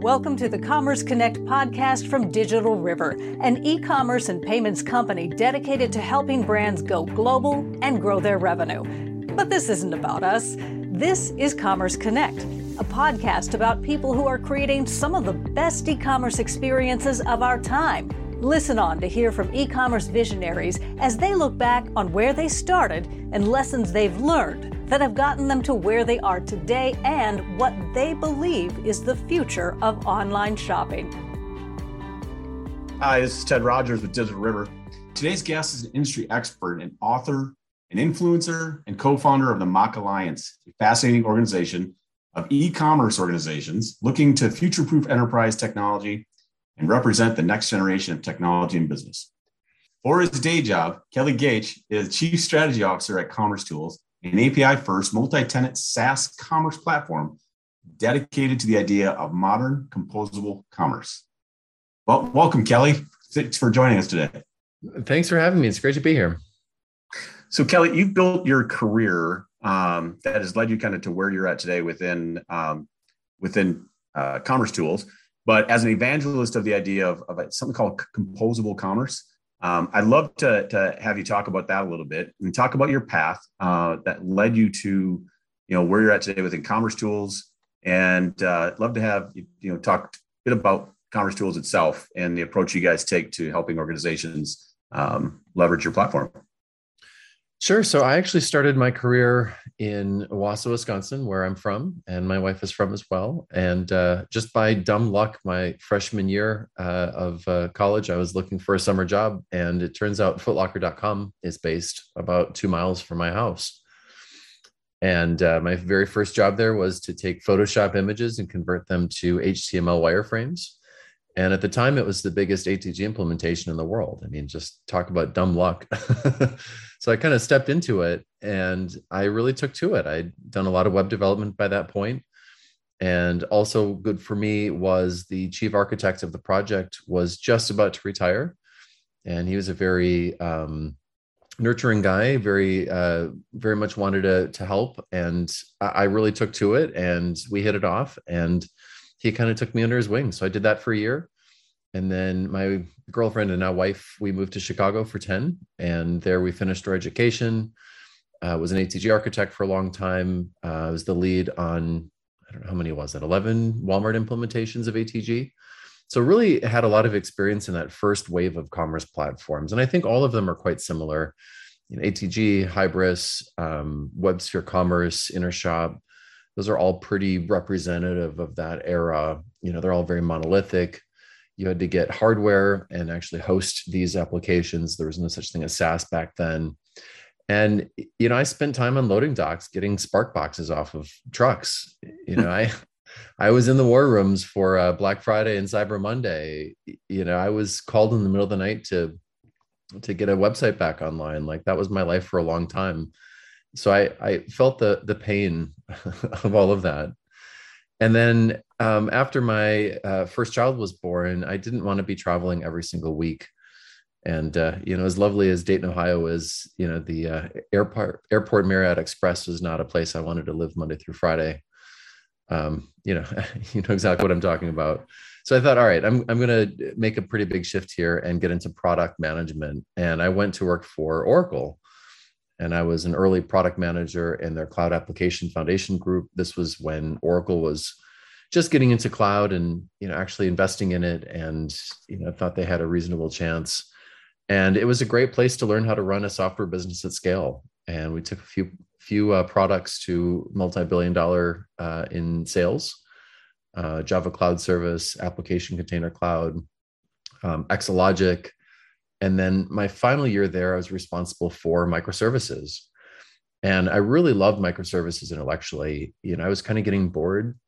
Welcome to the Commerce Connect podcast from Digital River, an e commerce and payments company dedicated to helping brands go global and grow their revenue. But this isn't about us. This is Commerce Connect, a podcast about people who are creating some of the best e commerce experiences of our time. Listen on to hear from e commerce visionaries as they look back on where they started and lessons they've learned that have gotten them to where they are today and what they believe is the future of online shopping. Hi, this is Ted Rogers with Digital River. Today's guest is an industry expert and author, an influencer, and co founder of the MACH Alliance, a fascinating organization of e commerce organizations looking to future proof enterprise technology and represent the next generation of technology and business. For his day job, Kelly Goetsch is Chief Strategy Officer at Commerce Tools an API first multi tenant SaaS commerce platform dedicated to the idea of modern composable commerce. Well, welcome, Kelly. Thanks for joining us today. Thanks for having me. It's great to be here. So, Kelly, you've built your career um, that has led you kind of to where you're at today within um, within uh, commerce tools. But as an evangelist of the idea of, of something called composable commerce, um, I'd love to, to have you talk about that a little bit and talk about your path uh, that led you to, you know, where you're at today within Commerce Tools. And uh, love to have you, you know talk a bit about Commerce Tools itself and the approach you guys take to helping organizations um, leverage your platform. Sure. So I actually started my career in Wausau, Wisconsin, where I'm from, and my wife is from as well. And uh, just by dumb luck, my freshman year uh, of uh, college, I was looking for a summer job, and it turns out Footlocker.com is based about two miles from my house. And uh, my very first job there was to take Photoshop images and convert them to HTML wireframes. And at the time, it was the biggest ATG implementation in the world. I mean, just talk about dumb luck. so I kind of stepped into it and I really took to it. I'd done a lot of web development by that point. And also good for me was the chief architect of the project was just about to retire. And he was a very um, nurturing guy, very, uh, very much wanted to, to help. And I really took to it and we hit it off. And he kind of took me under his wing. So I did that for a year. And then my girlfriend and now wife, we moved to Chicago for 10. And there we finished our education. Uh, was an ATG architect for a long time. Uh, I was the lead on, I don't know how many was it, 11 Walmart implementations of ATG. So really had a lot of experience in that first wave of commerce platforms. And I think all of them are quite similar. You know, ATG, Hybris, um, WebSphere Commerce, Intershop, those are all pretty representative of that era. You know, they're all very monolithic. You had to get hardware and actually host these applications. There was no such thing as SaaS back then. And you know, I spent time on loading docks getting SPARC boxes off of trucks. You know, I I was in the war rooms for uh, Black Friday and Cyber Monday. You know, I was called in the middle of the night to to get a website back online. Like that was my life for a long time so I, I felt the the pain of all of that. And then um, after my uh, first child was born, I didn't want to be traveling every single week. And uh, you know, as lovely as Dayton, Ohio is, you know, the uh, airport airport Marriott Express was not a place I wanted to live Monday through Friday. Um, you know, you know exactly what I'm talking about. So I thought, all right, I'm I'm going to make a pretty big shift here and get into product management. And I went to work for Oracle and I was an early product manager in their cloud application foundation group. This was when Oracle was just getting into cloud and you know actually investing in it and you know I thought they had a reasonable chance and it was a great place to learn how to run a software business at scale and we took a few few uh, products to multi-billion dollar uh, in sales uh, java cloud service application container cloud um, exalogic and then my final year there, I was responsible for microservices. And I really loved microservices intellectually. You know, I was kind of getting bored,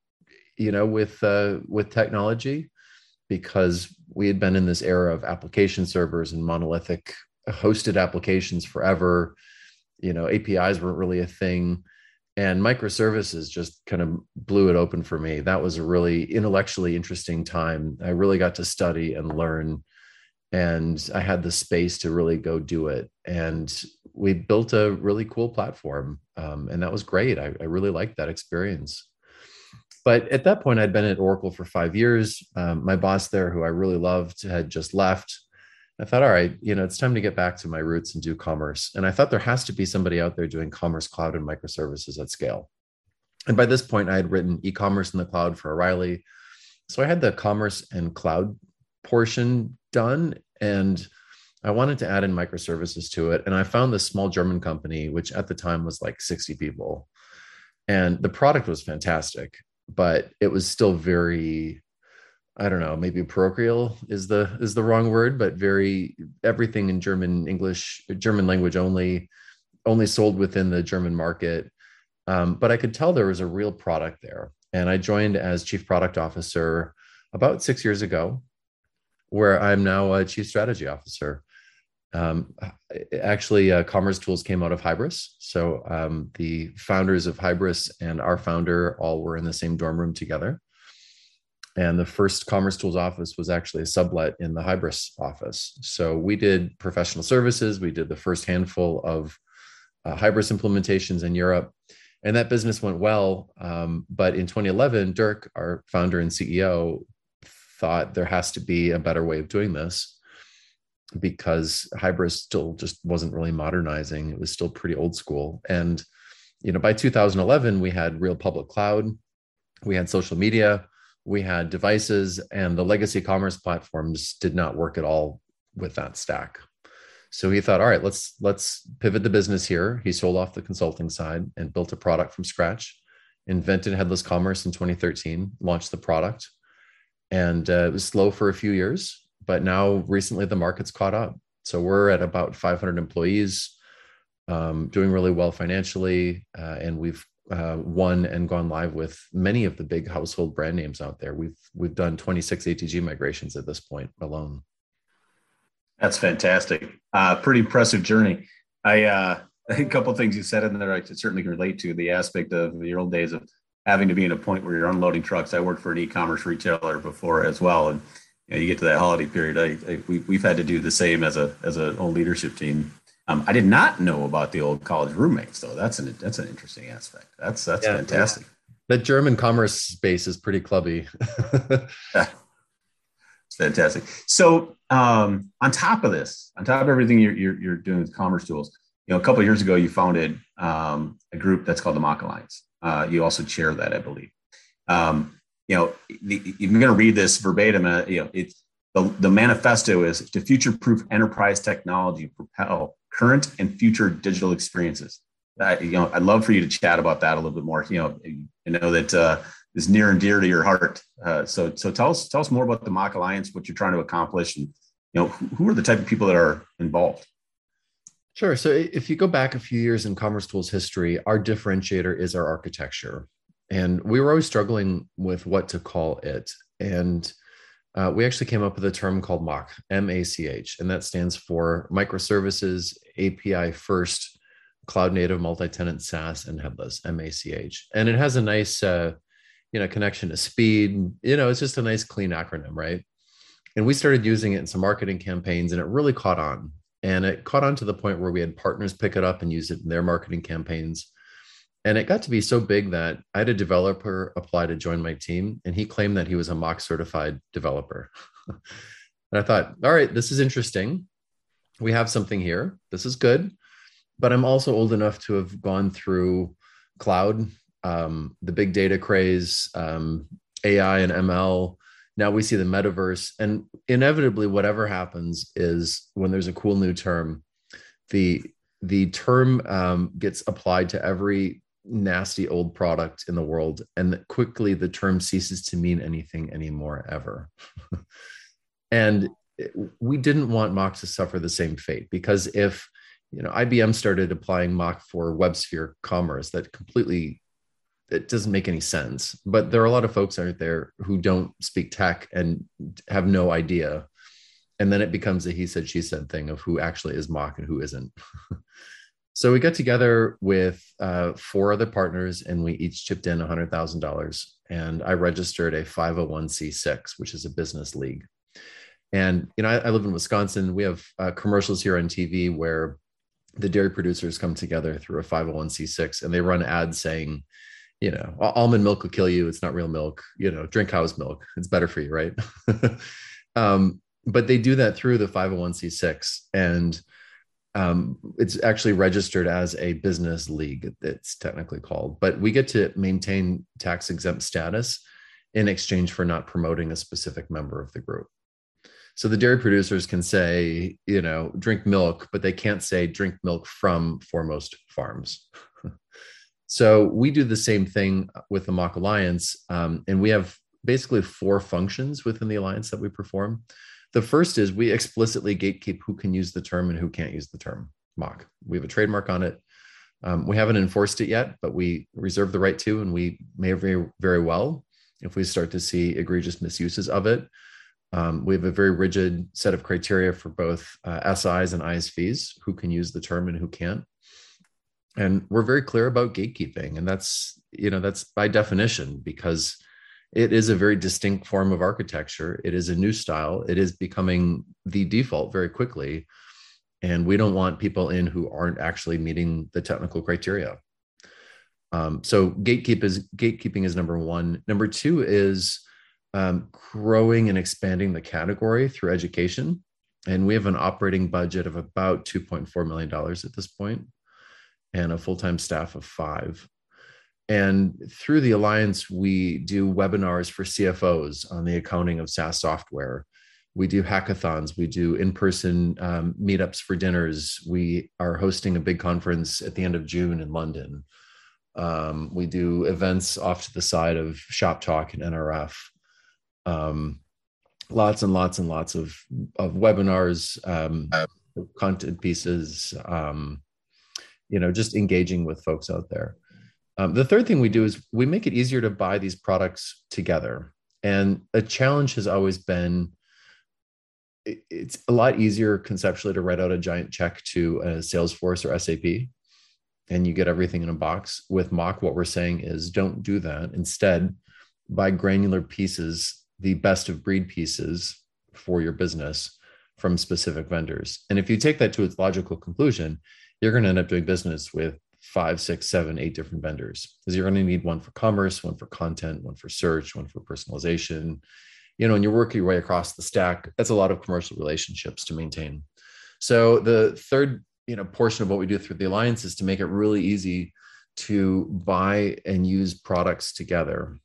you know, with uh, with technology because we had been in this era of application servers and monolithic hosted applications forever. You know, APIs weren't really a thing. And microservices just kind of blew it open for me. That was a really intellectually interesting time. I really got to study and learn and I had the space to really go do it. And we built a really cool platform, um, and that was great. I, I really liked that experience. But at that point, I'd been at Oracle for five years. Um, my boss there, who I really loved, had just left. I thought, all right, you know, it's time to get back to my roots and do commerce. And I thought there has to be somebody out there doing commerce cloud and microservices at scale. And by this point, I had written e commerce in the cloud for O'Reilly. So I had the commerce and cloud portion done. And I wanted to add in microservices to it. And I found this small German company, which at the time was like 60 people. And the product was fantastic, but it was still very I don't know, maybe parochial is the is the wrong word, but very everything in German, English, German language only, only sold within the German market. Um, but I could tell there was a real product there, and I joined as chief product officer about six years ago, where I'm now a chief strategy officer. Um, actually, uh, Commerce Tools came out of Hybris, so um, the founders of Hybris and our founder all were in the same dorm room together. And the first commerce tools office was actually a sublet in the hybris office. So we did professional services. We did the first handful of uh, hybris implementations in europe. And that business went well. Um, but in 2011 dirk our founder and ceo thought there has to be a better way of doing this because hybris still just wasn't really modernizing. It was still pretty old school. And you know by 2011 we had real public cloud we had social media we had devices and the legacy commerce platforms did not work at all with that stack. So he thought all right let's let's pivot the business here. He sold off the consulting side and built a product from scratch invented headless commerce in 2013 launched the product and uh, it was slow for a few years but now recently the market's caught up so we're at about 500 employees um, doing really well financially uh, and we've uh, won and gone live with many of the big household brand names out there. We've we've done 26 ATG migrations at this point alone. That's fantastic. Uh, pretty impressive journey. I uh, a couple things you said in there I certainly relate to the aspect of the old days of having to be in a point where you're unloading trucks. I worked for an e-commerce retailer before as well, and you, know, you get to that holiday period. I, I, we, we've had to do the same as a as an old leadership team um, I did not know about the old college roommates, though. That's an that's an interesting aspect. That's that's yeah, fantastic. Yeah. The German commerce space is pretty clubby. yeah. It's fantastic. So, um, on top of this, on top of everything you're, you're, you're doing with commerce tools, you know, a couple years ago, you founded um, a group that's called the MACH Alliance. Uh, you also chair that, I believe. Um, you know, the, I'm going to read this verbatim. Uh, you know, it's the, the manifesto is to future-proof enterprise technology propel current and future digital experiences. I, you know, I'd love for you to chat about that a little bit more. You know, I know that uh, is near and dear to your heart. Uh, so, so tell us, tell us more about the MACH Alliance, what you're trying to accomplish, and you know, who, who are the type of people that are involved. Sure. So, if you go back a few years in Commerce Tools history, our differentiator is our architecture, and we were always struggling with what to call it. And uh, we actually came up with a term called MACH, M A C H, and that stands for microservices, API first, cloud native, multi tenant SaaS, and headless, M A C H. And it has a nice, uh, you know, connection to speed. You know, it's just a nice, clean acronym, right? And we started using it in some marketing campaigns, and it really caught on. And it caught on to the point where we had partners pick it up and use it in their marketing campaigns. And it got to be so big that I had a developer apply to join my team, and he claimed that he was a MACH certified developer. and I thought, all right, this is interesting. We have something here. This is good. But I'm also old enough to have gone through cloud, um, the big data craze, um, AI and ML. Now we see the metaverse. And inevitably, whatever happens is when there's a cool new term, the the term um, gets applied to every nasty old product in the world and quickly the term ceases to mean anything anymore ever and we didn't want MACH to suffer the same fate because if you know IBM started applying MACH for WebSphere commerce that completely it doesn't make any sense but there are a lot of folks out there who don't speak tech and have no idea and then it becomes a he said she said thing of who actually is MACH and who isn't So we got together with uh, four other partners and we each chipped in $100,000. And I registered a 501c6, which is a business league. And, you know, I, I live in Wisconsin. We have uh, commercials here on TV where the dairy producers come together through a 501c6 and they run ads saying, you know, almond milk will kill you. It's not real milk. You know, drink cow's milk. It's better for you, right? um, but they do that through the 501c6, and um, it's actually registered as a business league. It's technically called, but we get to maintain tax exempt status in exchange for not promoting a specific member of the group. So the dairy producers can say, you know, drink milk, but they can't say drink milk from Foremost Farms. so we do the same thing with the MACH Alliance, um, and we have basically four functions within the alliance that we perform. The first is we explicitly gatekeep who can use the term and who can't use the term MACH. We have a trademark on it. Um, we haven't enforced it yet, but we reserve the right to, and we may very, very well if we start to see egregious misuses of it. Um, we have a very rigid set of criteria for both uh, SIs and ISVs who can use the term and who can't. And we're very clear about gatekeeping, and that's you know that's by definition because it is a very distinct form of architecture. It is a new style. It is becoming the default very quickly, and we don't want people in who aren't actually meeting the technical criteria. Um, so gatekeep is gatekeeping is number one. Number two is um, growing and expanding the category through education. And we have an operating budget of about $2.4 million at this point and a full time staff of five. And through the Alliance, we do webinars for CFOs on the accounting of SaaS software. We do hackathons. We do in person um, meetups for dinners. We are hosting a big conference at the end of June in London. Um, we do events off to the side of Shop Talk and NRF um, lots and lots and lots of of webinars, um, content pieces, um, you know, just engaging with folks out there. Um, the third thing we do is we make it easier to buy these products together. And a challenge has always been it's a lot easier conceptually to write out a giant check to a Salesforce or SAP and you get everything in a box. With MACH, what we're saying is don't do that. Instead, buy granular pieces the best of breed pieces for your business from specific vendors. And if you take that to its logical conclusion, you're going to end up doing business with five, six, seven, eight different vendors because you're going to need one for commerce, one for content, one for search, one for personalization. You know, and you're working your way across the stack. That's a lot of commercial relationships to maintain. So the third, you know, portion of what we do through the alliance is to make it really easy to buy and use products together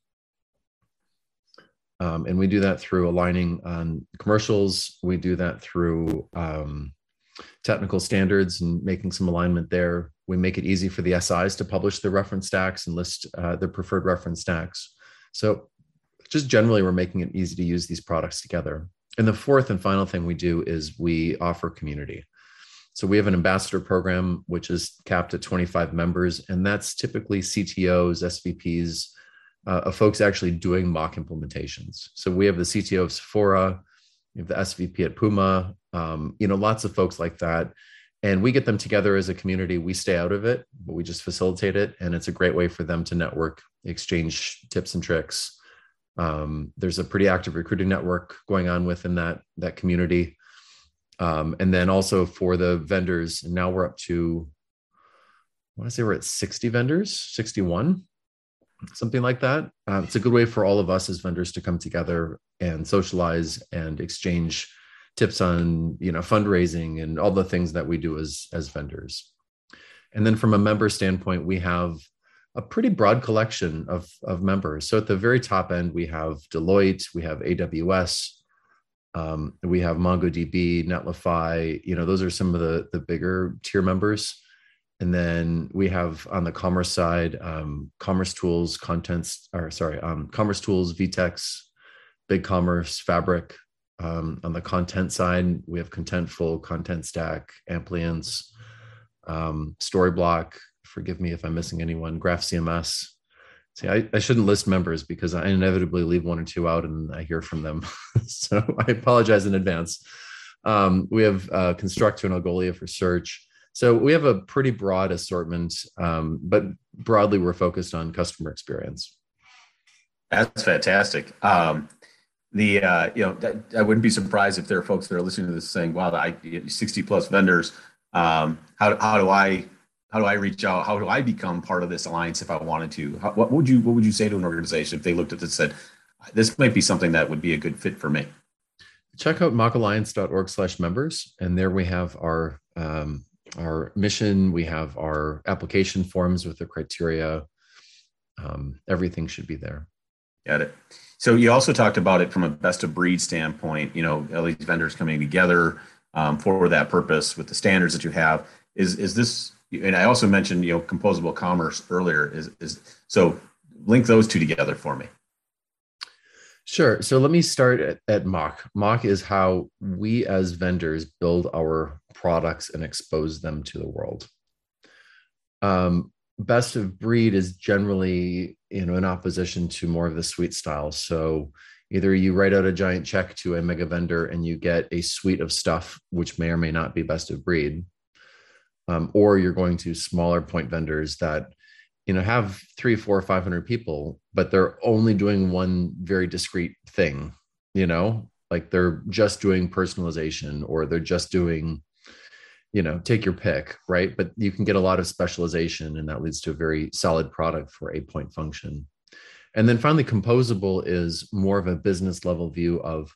um, and we do that through aligning on commercials. We do that through um, technical standards and making some alignment there. We make it easy for the SIs to publish their reference stacks and list uh, their preferred reference stacks. So, just generally, we're making it easy to use these products together. And the fourth and final thing we do is we offer community. So we have an ambassador program, which is capped at 25 members, and that's typically CTOs, SVPs, uh, of folks actually doing MACH implementations. So we have the CTO of Sephora, we have the SVP at Puma, um, you know, lots of folks like that. And we get them together as a community. We stay out of it, but we just facilitate it. And it's a great way for them to network, exchange tips and tricks. Um, there's a pretty active recruiting network going on within that, that community. Um, and then also for the vendors, now we're up to, I want to say we're at 60 vendors, 61 something like that. Uh, it's a good way for all of us as vendors to come together and socialize and exchange tips on you know fundraising and all the things that we do as as vendors. And then from a member standpoint, we have a pretty broad collection of, of members. So at the very top end, we have Deloitte, we have AWS, um, we have MongoDB, Netlify. You know, those are some of the the bigger tier members. And then we have on the commerce side, um, commerce tools, contents, or sorry, um, commerce tools, VTEX, Big Commerce, Fabric. Um, on the content side, we have Contentful, Content Stack, Amplience, um, Storyblok. Forgive me if I'm missing anyone. Graph CMS. See, I, I shouldn't list members because I inevitably leave one or two out and I hear from them. so I apologize in advance. Um, we have uh, Constructor and Algolia for search. So we have a pretty broad assortment, um, but broadly we're focused on customer experience. That's fantastic. Um, the uh, you know I wouldn't be surprised if there are folks that are listening to this saying, "Wow, I 60 plus vendors. Um, how how do I how do I reach out? How do I become part of this alliance if I wanted to? How, what would you what would you say to an organization if they looked at this and said, this might be something that would be a good fit for me? Check out machalliance.org slash members. And there we have our um, our mission, we have our application forms with the criteria. Um, everything should be there. Got it. So you also talked about it from a best of breed standpoint, you know, all these vendors coming together um, for that purpose with the standards that you have. Is is this and I also mentioned, you know, composable commerce earlier is is so link those two together for me. Sure. So let me start at, at MACH. MACH is how we as vendors build our products and expose them to the world. Um, best of breed is generally, you know, in opposition to more of the suite style. So either you write out a giant check to a mega vendor and you get a suite of stuff which may or may not be best of breed, um, or you're going to smaller point vendors that you know have three four five hundred people but they're only doing one very discrete thing you know like they're just doing personalization or they're just doing you know take your pick right? But you can get a lot of specialization and that leads to a very solid product for a point function. And then finally composable is more of a business level view of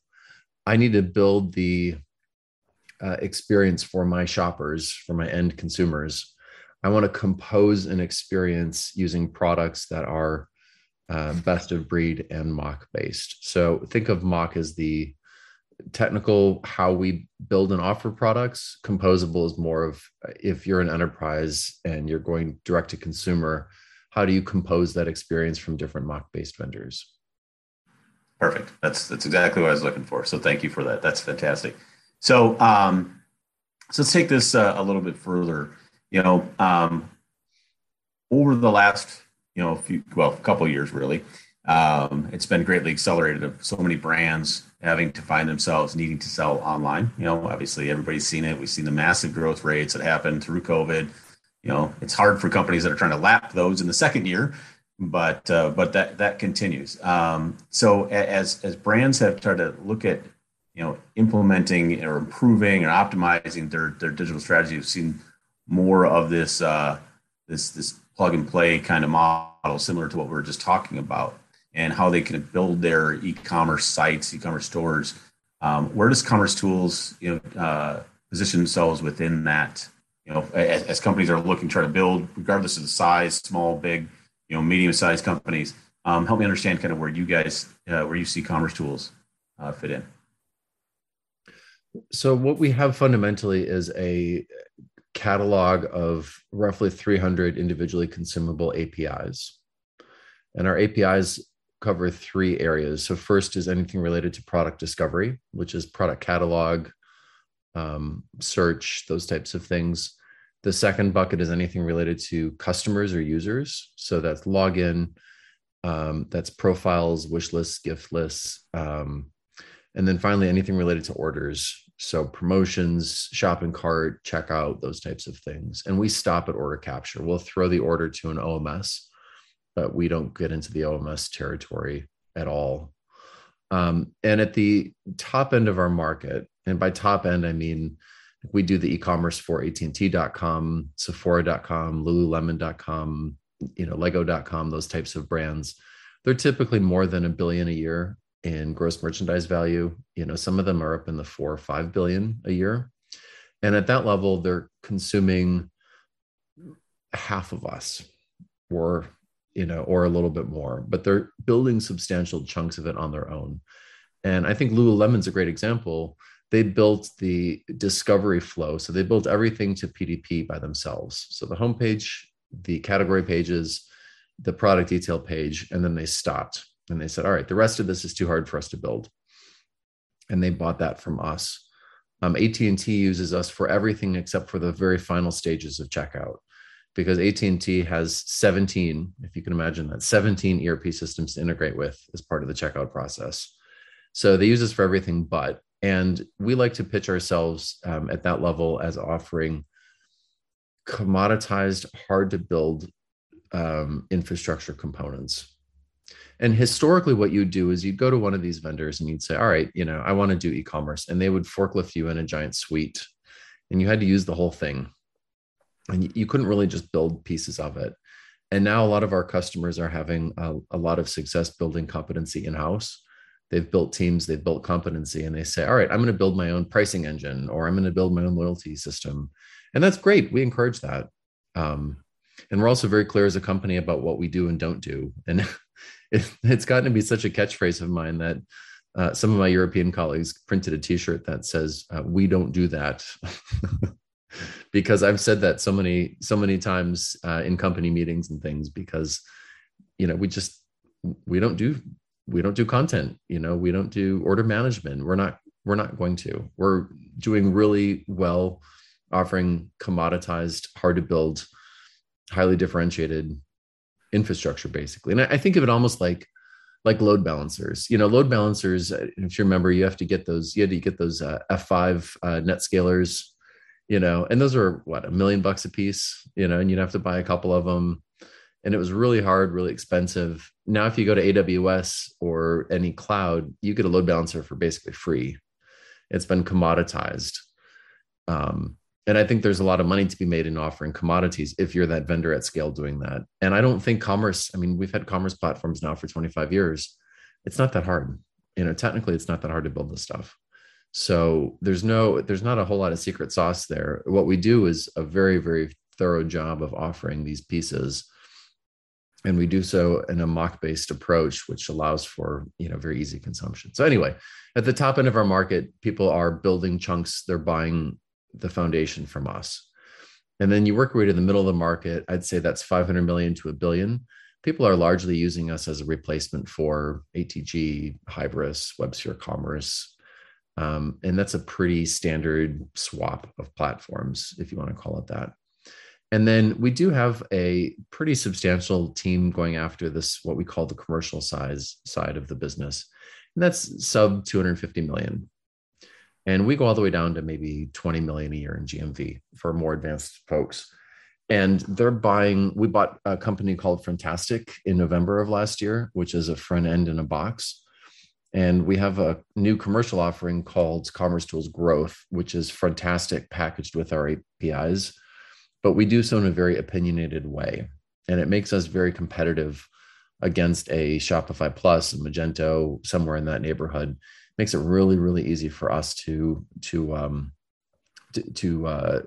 i need to build the uh, experience for my shoppers for my end consumers. I want to compose an experience using products that are uh, best of breed and MACH based. So think of MACH as the technical how we build and offer products. Composable is more of if you're an enterprise and you're going direct to consumer, how do you compose that experience from different MACH based vendors? Perfect. That's that's exactly what I was looking for. So thank you for that. That's fantastic. So um, so let's take this uh, a little bit further you know, um, over the last, you know, few, well, a couple years really, um, it's been greatly accelerated of so many brands having to find themselves needing to sell online. You know, obviously everybody's seen it. We've seen the massive growth rates that happened through COVID. You know, it's hard for companies that are trying to lap those in the second year, but uh, but that that continues. Um, so as as brands have tried to look at you know implementing or improving or optimizing their their digital strategy, we've seen more of this uh, this this plug and play kind of model, similar to what we're just talking about, and how they can build their e-commerce sites, e-commerce stores. Um, where does Commerce Tools, you know, uh, position themselves within that? You know, as, as, companies are looking to try to build, regardless of the size, small, big, you know, medium-sized companies. Um, help me understand kind of where you guys, uh, where you see Commerce Tools uh, fit in. So what we have fundamentally is a catalog of roughly 300 individually consumable APIs. And our APIs cover three areas. So, first is anything related to product discovery, which is product catalog, um, search, those types of things. The second bucket is anything related to customers or users. So, that's login, um, that's profiles, wish lists, gift lists. Um, and then finally, anything related to orders, so promotions shopping cart checkout those types of things and we stop at order capture we'll throw the order to an oms but we don't get into the oms territory at all um, and at the top end of our market and by top end i mean we do the e-commerce for att.com sephora.com lululemon.com you know lego.com those types of brands they're typically more than a billion a year in gross merchandise value. You know, some of them are up in the four or five billion a year. And at that level, they're consuming half of us or you know or a little bit more but they're building substantial chunks of it on their own. And i think lululemon's a great example. They built the discovery flow. So they built everything to pdp by themselves. So the homepage the category pages the product detail page and then they stopped. And they said, all right, the rest of this is too hard for us to build. And they bought that from us. Um, AT&T uses us for everything except for the very final stages of checkout because AT&T has 17, if you can imagine that, 17 ERP systems to integrate with as part of the checkout process. So they use us for everything but. And we like to pitch ourselves um, at that level as offering commoditized, hard to build um, infrastructure components and historically, what you'd do is you'd go to one of these vendors and you'd say, All right, you know, I want to do e commerce. And they would forklift you in a giant suite and you had to use the whole thing. And you couldn't really just build pieces of it. And now a lot of our customers are having a, a lot of success building competency in house they've built teams they've built competency and they say all right i'm going to build my own pricing engine or i'm going to build my own loyalty system. And that's great. We encourage that. Um, and we're also very clear as a company about what we do and don't do. And it, it's gotten to be such a catchphrase of mine that uh, some of my european colleagues printed a t-shirt that says uh, we don't do that because I've said that so many so many times uh, in company meetings and things because you know we just we don't do we don't do content you know we don't do order management. We're not we're not going to. We're doing really well offering commoditized hard to build highly differentiated infrastructure basically. And I think of it almost like like load balancers. You know load balancers if you remember you have to get those you had to get those uh, f5 uh, net scalers you know, and those are what a million bucks a piece, you know, and you'd have to buy a couple of them. And it was really hard, really expensive. Now, if you go to AWS or any cloud, you get a load balancer for basically free. It's been commoditized. Um, and I think there's a lot of money to be made in offering commodities if you're that vendor at scale doing that. And I don't think commerce, I mean, we've had commerce platforms now for 25 years. It's not that hard. You know, technically, it's not that hard to build this stuff. So there's no, there's not a whole lot of secret sauce there. What we do is a very, very thorough job of offering these pieces. And we do so in a MACH based approach, which allows for, you know, very easy consumption. So anyway, at the top end of our market, people are building chunks. They're buying the foundation from us. And then you work your way to the middle of the market. I'd say that's 500 million to a billion. People are largely using us as a replacement for ATG, Hybris, WebSphere Commerce, um, and that's a pretty standard swap of platforms, if you want to call it that. And then we do have a pretty substantial team going after this, what we call the commercial size side of the business. And that's sub 250 million. And we go all the way down to maybe 20 million a year in GMV for more advanced folks. And they're buying, we bought a company called Frontastic in November of last year, which is a front end in a box and we have a new commercial offering called Commerce Tools Growth, which is Frontastic packaged with our APIs. But we do so in a very opinionated way. And it makes us very competitive against a Shopify Plus, Magento, somewhere in that neighborhood. Makes it really, really easy for us to to um, to, to uh,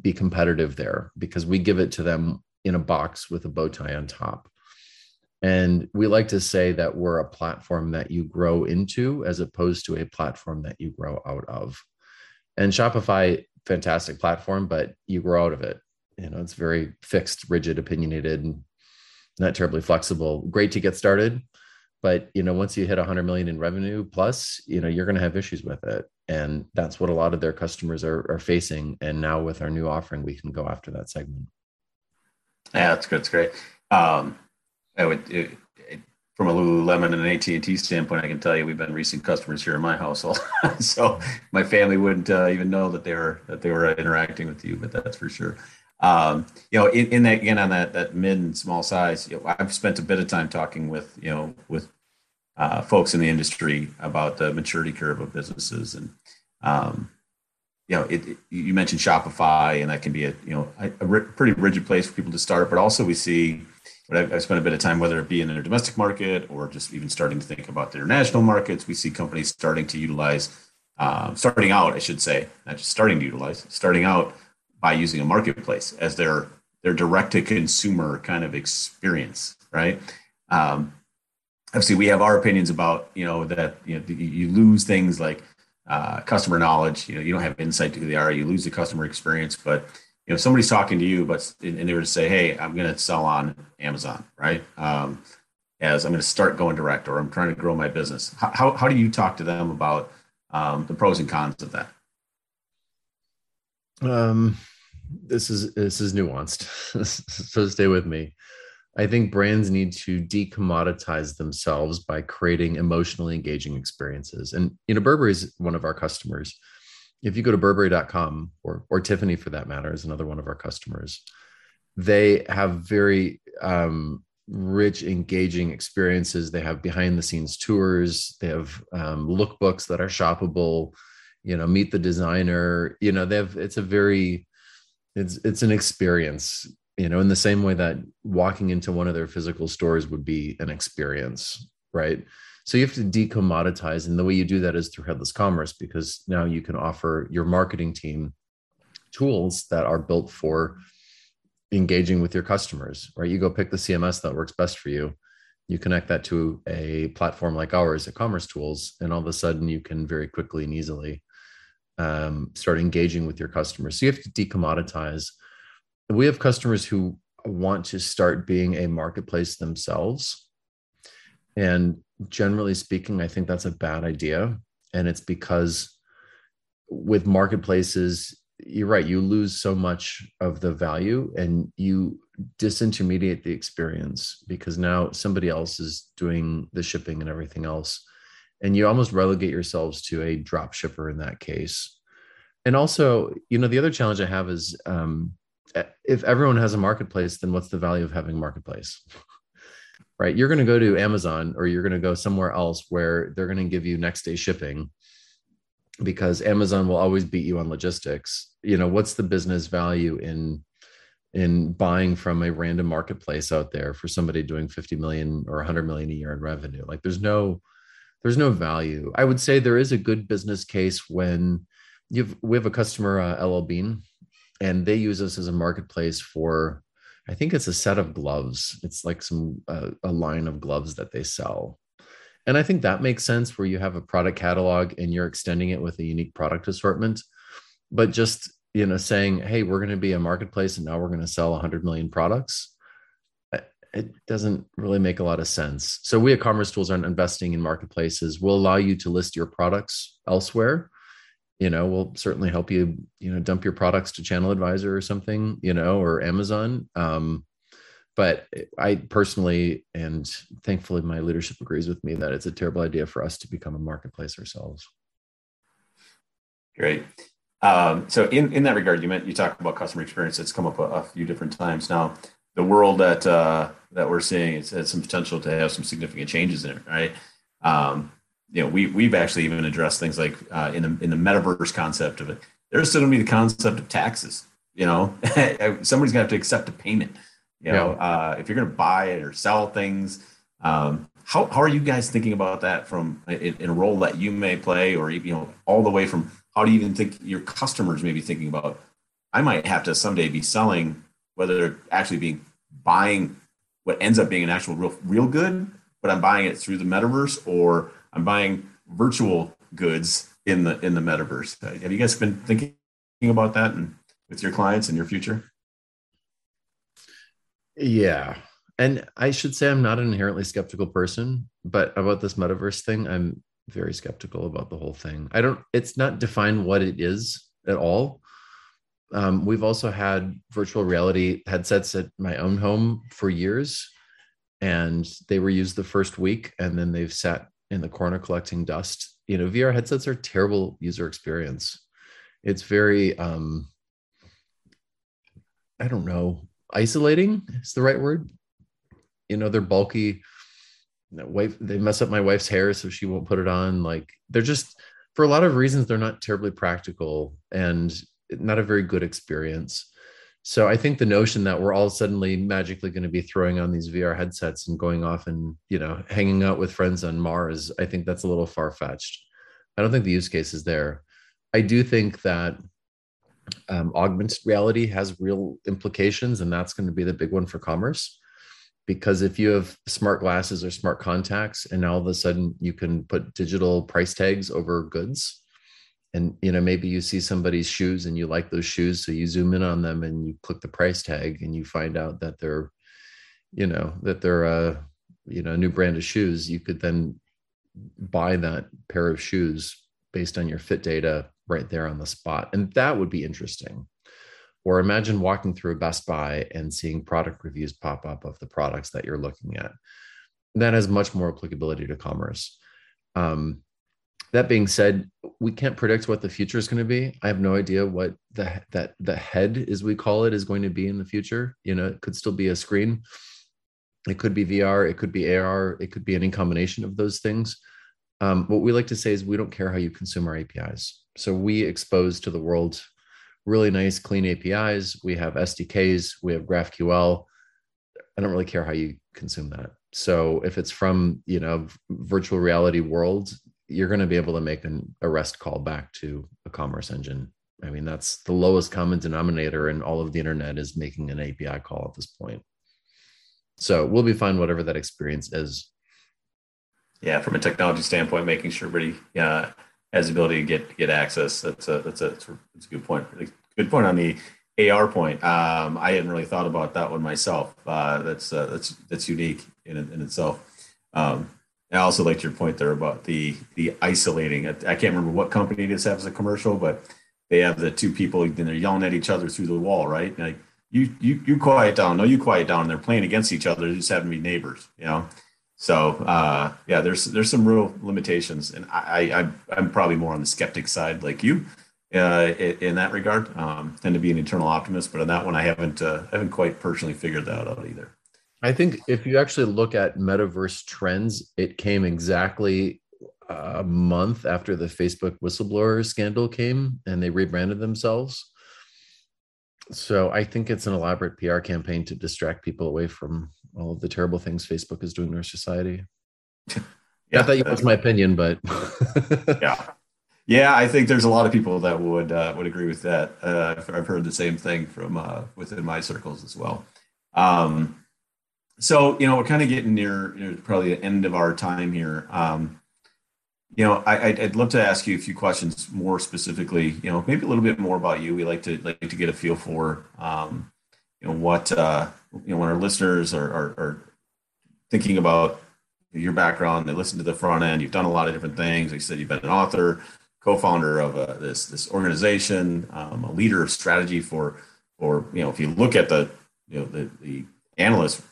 be competitive there because we give it to them in a box with a bow tie on top. And we like to say that we're a platform that you grow into as opposed to a platform that you grow out of. And Shopify, fantastic platform, but you grow out of it. You know, it's very fixed, rigid, opinionated, not terribly flexible. Great to get started, but you know, once you hit 100 million in revenue plus, you know, you're going to have issues with it, and that's what a lot of their customers are, are facing. And now with our new offering, we can go after that segment. Yeah, that's good. It's great. Um, I would, it, it, from a Lululemon and an AT and T standpoint, I can tell you we've been recent customers here in my household. so my family wouldn't uh, even know that they were that they were interacting with you, but that's for sure. Um, you know, in, in, that again on that that mid and small size, you know, I've spent a bit of time talking with you know with uh, folks in the industry about the maturity curve of businesses and. Um, you know, it, it, you mentioned Shopify, and that can be a you know a, pretty rigid place for people to start. But also, we see but I've, I've, spent a bit of time, whether it be in their domestic market or just even starting to think about the international markets. We see companies starting to utilize, uh, starting out, I should say, not just starting to utilize, starting out by using a marketplace as their their direct to consumer kind of experience, right? Um, obviously, we have our opinions about you know that you know you lose things like uh, customer knowledge. You know, you don't have insight to who they are. You lose the customer experience, but you know somebody's talking to you but and they were to say hey i'm going to sell on amazon right? Um, as i'm going to start going direct or i'm trying to grow my business how, how, how do you talk to them about um, the pros and cons of that? Um, this is this is nuanced so stay with me. I think brands need to decommoditize themselves by creating emotionally engaging experiences. And you know burberry is one of our customers if you go to burberry.com or or tiffany for that matter is another one of our customers they have very um, rich engaging experiences. They have behind the scenes tours. They have um, lookbooks that are shoppable you know meet the designer. You know they have it's a very it's it's an experience you know in the same way that walking into one of their physical stores would be an experience right so you have to decommoditize and the way you do that is through headless commerce because now you can offer your marketing team tools that are built for engaging with your customers right? You go pick the cms that works best for you. You connect that to a platform like ours at commerce tools and all of a sudden you can very quickly and easily um, start engaging with your customers. So you have to decommoditize. We have customers who want to start being a marketplace themselves and generally speaking i think that's a bad idea. And it's because with marketplaces you're right you lose so much of the value and you disintermediate the experience because now somebody else is doing the shipping and everything else. And you almost relegate yourselves to a drop shipper in that case. And also you know the other challenge i have is um, if everyone has a marketplace then what's the value of having a marketplace right? You're going to go to amazon or you're going to go somewhere else where they're going to give you next day shipping because amazon will always beat you on logistics. You know what's the business value in in buying from a random marketplace out there for somebody doing 50 million or 100 million a year in revenue? Like there's no there's no value. I would say there is a good business case when you've we have a customer uh, ll bean and they use us as a marketplace for i think it's a set of gloves. It's like some uh, a line of gloves that they sell. And i think that makes sense where you have a product catalog and you're extending it with a unique product assortment. But just you know saying hey we're going to be a marketplace and now we're going to sell 100 million products it doesn't really make a lot of sense. So we at commerce tools aren't investing in marketplaces. We'll allow you to list your products elsewhere you know we'll certainly help you you know dump your products to channel advisor or something you know or amazon. Um, but i personally and thankfully my leadership agrees with me that it's a terrible idea for us to become a marketplace ourselves. Great. Um, so in, in that regard you meant you talked about customer experience it's come up a, a few different times. Now the world that uh, that we're seeing it's has some potential to have some significant changes in it right? Um, you know, we we've actually even addressed things like uh, in the in the metaverse concept of it. There's still going to be the concept of taxes. You know, somebody's going to have to accept a payment. You know, yeah. uh, if you're going to buy it or sell things, um, how how are you guys thinking about that from in, in, a role that you may play, or you know, all the way from how do you even think your customers may be thinking about? I might have to someday be selling, whether they're actually being buying what ends up being an actual real real good, but I'm buying it through the metaverse or I'm buying virtual goods in the in the metaverse. Have you guys been thinking about that and with your clients in your future? Yeah. And I should say I'm not an inherently skeptical person, but about this metaverse thing, I'm very skeptical about the whole thing. I don't, it's not defined what it is at all. Um, we've also had virtual reality headsets at my own home for years, and they were used the first week, and then they've sat in the corner collecting dust. You know, VR headsets are terrible user experience. It's very um I don't know, isolating is the right word. You know, they're bulky. Wife, they mess up my wife's hair, so she won't put it on. Like they're just for a lot of reasons, they're not terribly practical and not a very good experience. So I think the notion that we're all suddenly magically going to be throwing on these VR headsets and going off and you know hanging out with friends on Mars, I think that's a little far fetched. I don't think the use case is there. I do think that um, augmented reality has real implications, and that's going to be the big one for commerce. Because if you have smart glasses or smart contacts, and all of a sudden you can put digital price tags over goods, and you know maybe you see somebody's shoes and you like those shoes so you zoom in on them and you click the price tag and you find out that they're you know that they're a you know a new brand of shoes you could then buy that pair of shoes based on your fit data right there on the spot and that would be interesting. Or imagine walking through a best buy and seeing product reviews pop up of the products that you're looking at. That has much more applicability to commerce. Um, that being said, we can't predict what the future is going to be. I have no idea what the that the head, as we call it, is going to be in the future. You know, it could still be a screen. It could be VR. It could be AR. It could be any combination of those things. Um, what we like to say is we don't care how you consume our APIs. So we expose to the world really nice, clean APIs. We have SDKs. We have GraphQL. I don't really care how you consume that. So if it's from you know virtual reality world, you're going to be able to make an, arrest call back to a commerce engine. I mean, that's the lowest common denominator in all of the internet is making an API call at this point. So we'll be fine, whatever that experience is. Yeah, from a technology standpoint, making sure everybody uh, has the ability to get get access. That's a that's a that's a good point. Good point on the AR point. Um, I hadn't really thought about that one myself. Uh, that's uh, that's that's unique in in itself. Um, I also liked your point there about the the isolating. I, I can't remember what company this has a commercial, but they have the two people and they're yelling at each other through the wall, right? Like you you you quiet down, no, you quiet down. They're playing against each other, just having to be neighbors, you know. So uh, yeah, there's there's some real limitations, and I, I I'm probably more on the skeptic side, like you, uh, in that regard. Um, tend to be an internal optimist, but on that one, I haven't uh, haven't quite personally figured that out either. I think if you actually look at metaverse trends, it came exactly a month after the Facebook whistleblower scandal came, and they rebranded themselves. So I think it's an elaborate PR campaign to distract people away from all of the terrible things Facebook is doing to our society. yeah, Not that was my opinion, but yeah, yeah, I think there's a lot of people that would uh, would agree with that. Uh, I've heard the same thing from uh, within my circles as well. Um, so you know, we're kind of getting near, near probably the end of our time here. Um, you know, I, would love to ask you a few questions more specifically. You know, maybe a little bit more about you. We like to like to get a feel for, um, you know, what uh, you know when our listeners are, are, are thinking about your background. They listen to the front end. You've done a lot of different things. Like you said, you've been an author, co-founder of uh, this this organization, um, a leader of strategy for for you know if you look at the you know the the analyst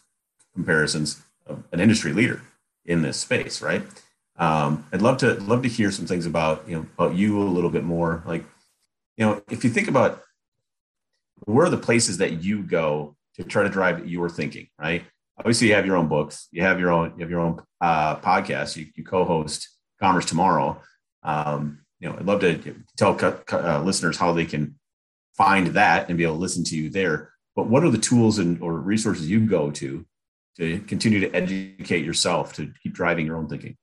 comparisons of an industry leader in this space, right? Um, I'd love to love to hear some things about you know about you a little bit more. Like, you know, if you think about where are the places that you go to try to drive your thinking, right? Obviously, you have your own books, you have your own you have your own uh, podcast, you, you co-host Commerce Tomorrow. Um, you know, I'd love to tell uh, listeners how they can find that and be able to listen to you there. But what are the tools and or resources you go to to continue to educate yourself to keep driving your own thinking?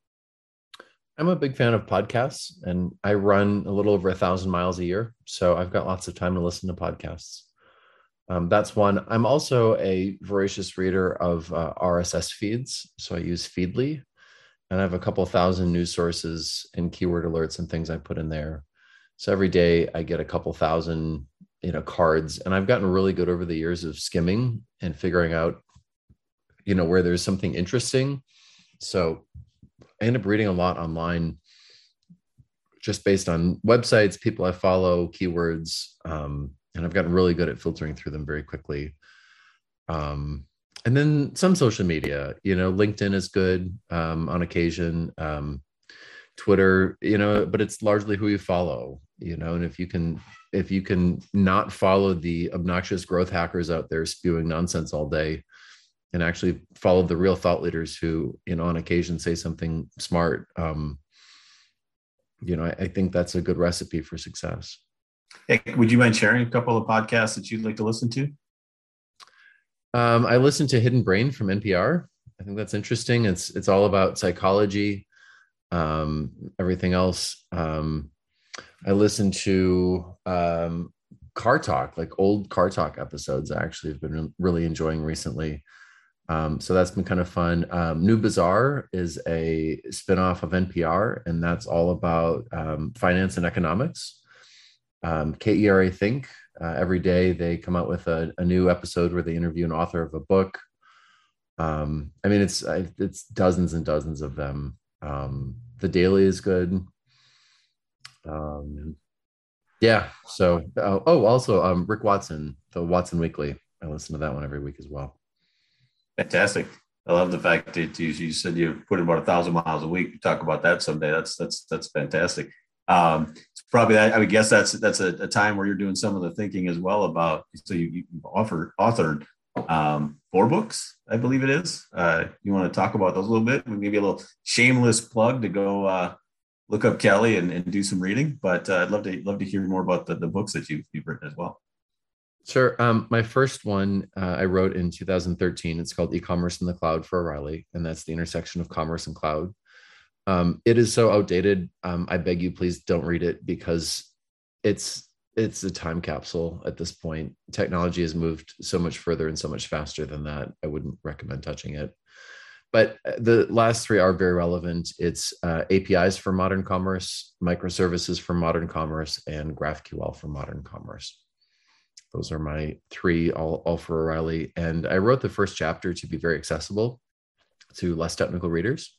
I'm a big fan of podcasts and I run a little over a thousand miles a year. So I've got lots of time to listen to podcasts. Um, that's one. I'm also a voracious reader of uh, RSS feeds. So I use Feedly and I have a couple thousand news sources and keyword alerts and things I put in there. So every day I get a couple thousand, you know, cards and I've gotten really good over the years of skimming and figuring out, you know, where there's something interesting. So I end up reading a lot online just based on websites, people I follow, keywords, um, and I've gotten really good at filtering through them very quickly. Um, and then some social media, you know, LinkedIn is good um, on occasion, um, Twitter, you know, but it's largely who you follow, you know, and if you can, if you can not follow the obnoxious growth hackers out there spewing nonsense all day, and actually follow the real thought leaders who, you know, on occasion say something smart. Um, you know, I, I think that's a good recipe for success. Hey, would you mind sharing a couple of podcasts that you'd like to listen to? Um, I listen to Hidden Brain from NPR. I think that's interesting. It's it's all about psychology, um, everything else. Um, I listen to um, Car Talk, like old Car Talk episodes. I actually have been really enjoying recently. Um, so that's been kind of fun. Um, New Bazaar is a spinoff of NPR, and that's all about um, finance and economics. Um, KERA Think, uh, every day they come out with a, a, new episode where they interview an author of a book. Um, I mean, it's it's dozens and dozens of them. Um, the Daily is good. yeah. So, uh, oh, also Rick Watson, the Watson Weekly. I listen to that one every week as well. Fantastic. I love the fact that you, you said you put in about a thousand miles a week. You talk about that someday. That's that's that's fantastic. Um, it's probably I would guess that's that's a, a, time where you're doing some of the thinking as well about. So you, you offered authored um, four books, I believe it is. Uh, you want to talk about those a little bit? Maybe a little shameless plug to go uh, look up Kelly and, and do some reading. But uh, I'd love to love to hear more about the, the books that you've, you've written as well. Sure. Um, my first one uh, I wrote in 2013. It's called E-commerce in the Cloud for O'Reilly, and that's the intersection of commerce and cloud. Um, it is so outdated. Um, I beg you, please don't read it because it's it's a time capsule at this point. Technology has moved so much further and so much faster than that. I wouldn't recommend touching it. But uh, the last three are very relevant. It's uh, APIs for modern commerce, microservices for modern commerce, and GraphQL for modern commerce. Those are my three, all, all for O'Reilly. And I wrote the first chapter to be very accessible to less technical readers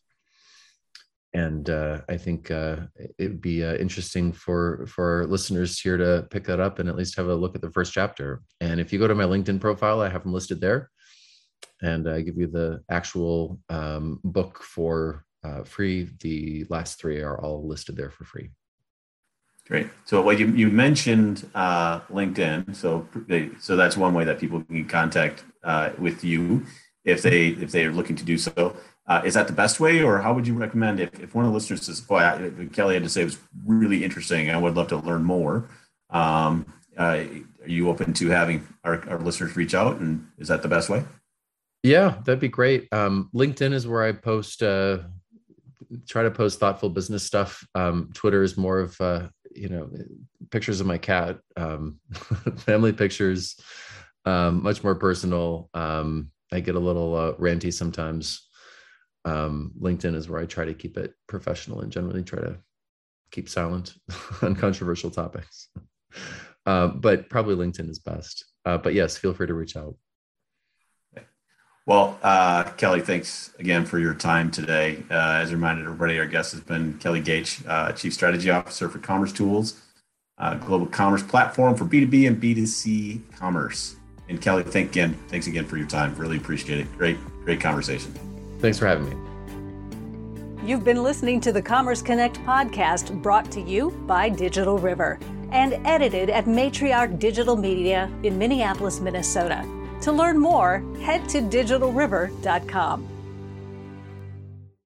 and uh, I think uh, it would be uh, interesting for for listeners here to pick that up and at least have a look at the first chapter. And if you go to my LinkedIn profile, I have them listed there, and I give you the actual um, book for uh, free. The last three are all listed there for free. Great. So, well, you you mentioned uh, LinkedIn, so so that's one way that people can contact uh, with you if they if they are looking to do so. Uh, is that the best way, or how would you recommend if, if one of the listeners says, "Boy, I, Kelly had to say was really interesting. I would love to learn more." Um, uh, are you open to having our, our, listeners reach out, and is that the best way? Yeah, that'd be great. Um, LinkedIn is where I post, uh, try to post thoughtful business stuff. Um, Twitter is more of uh, you know pictures of my cat, um, family pictures, um, much more personal. Um, I get a little uh, ranty sometimes um, LinkedIn is where I try to keep it professional and generally try to keep silent on controversial topics. Uh, but probably LinkedIn is best. Uh, but yes, feel free to reach out. Well, uh, Kelly, thanks again for your time today. Uh, as a reminder, everybody, our guest has been Kelly Goetsch, uh, Chief Strategy Officer for commercetools, uh, global commerce platform for B2B and B2C commerce. And Kelly, thank again, thanks again for your time. Really appreciate it. Great, great conversation. Thanks for having me. You've been listening to the Commerce Connect podcast brought to you by Digital River and edited at Matriarch Digital Media in Minneapolis, Minnesota. To learn more, head to digitalriver.com.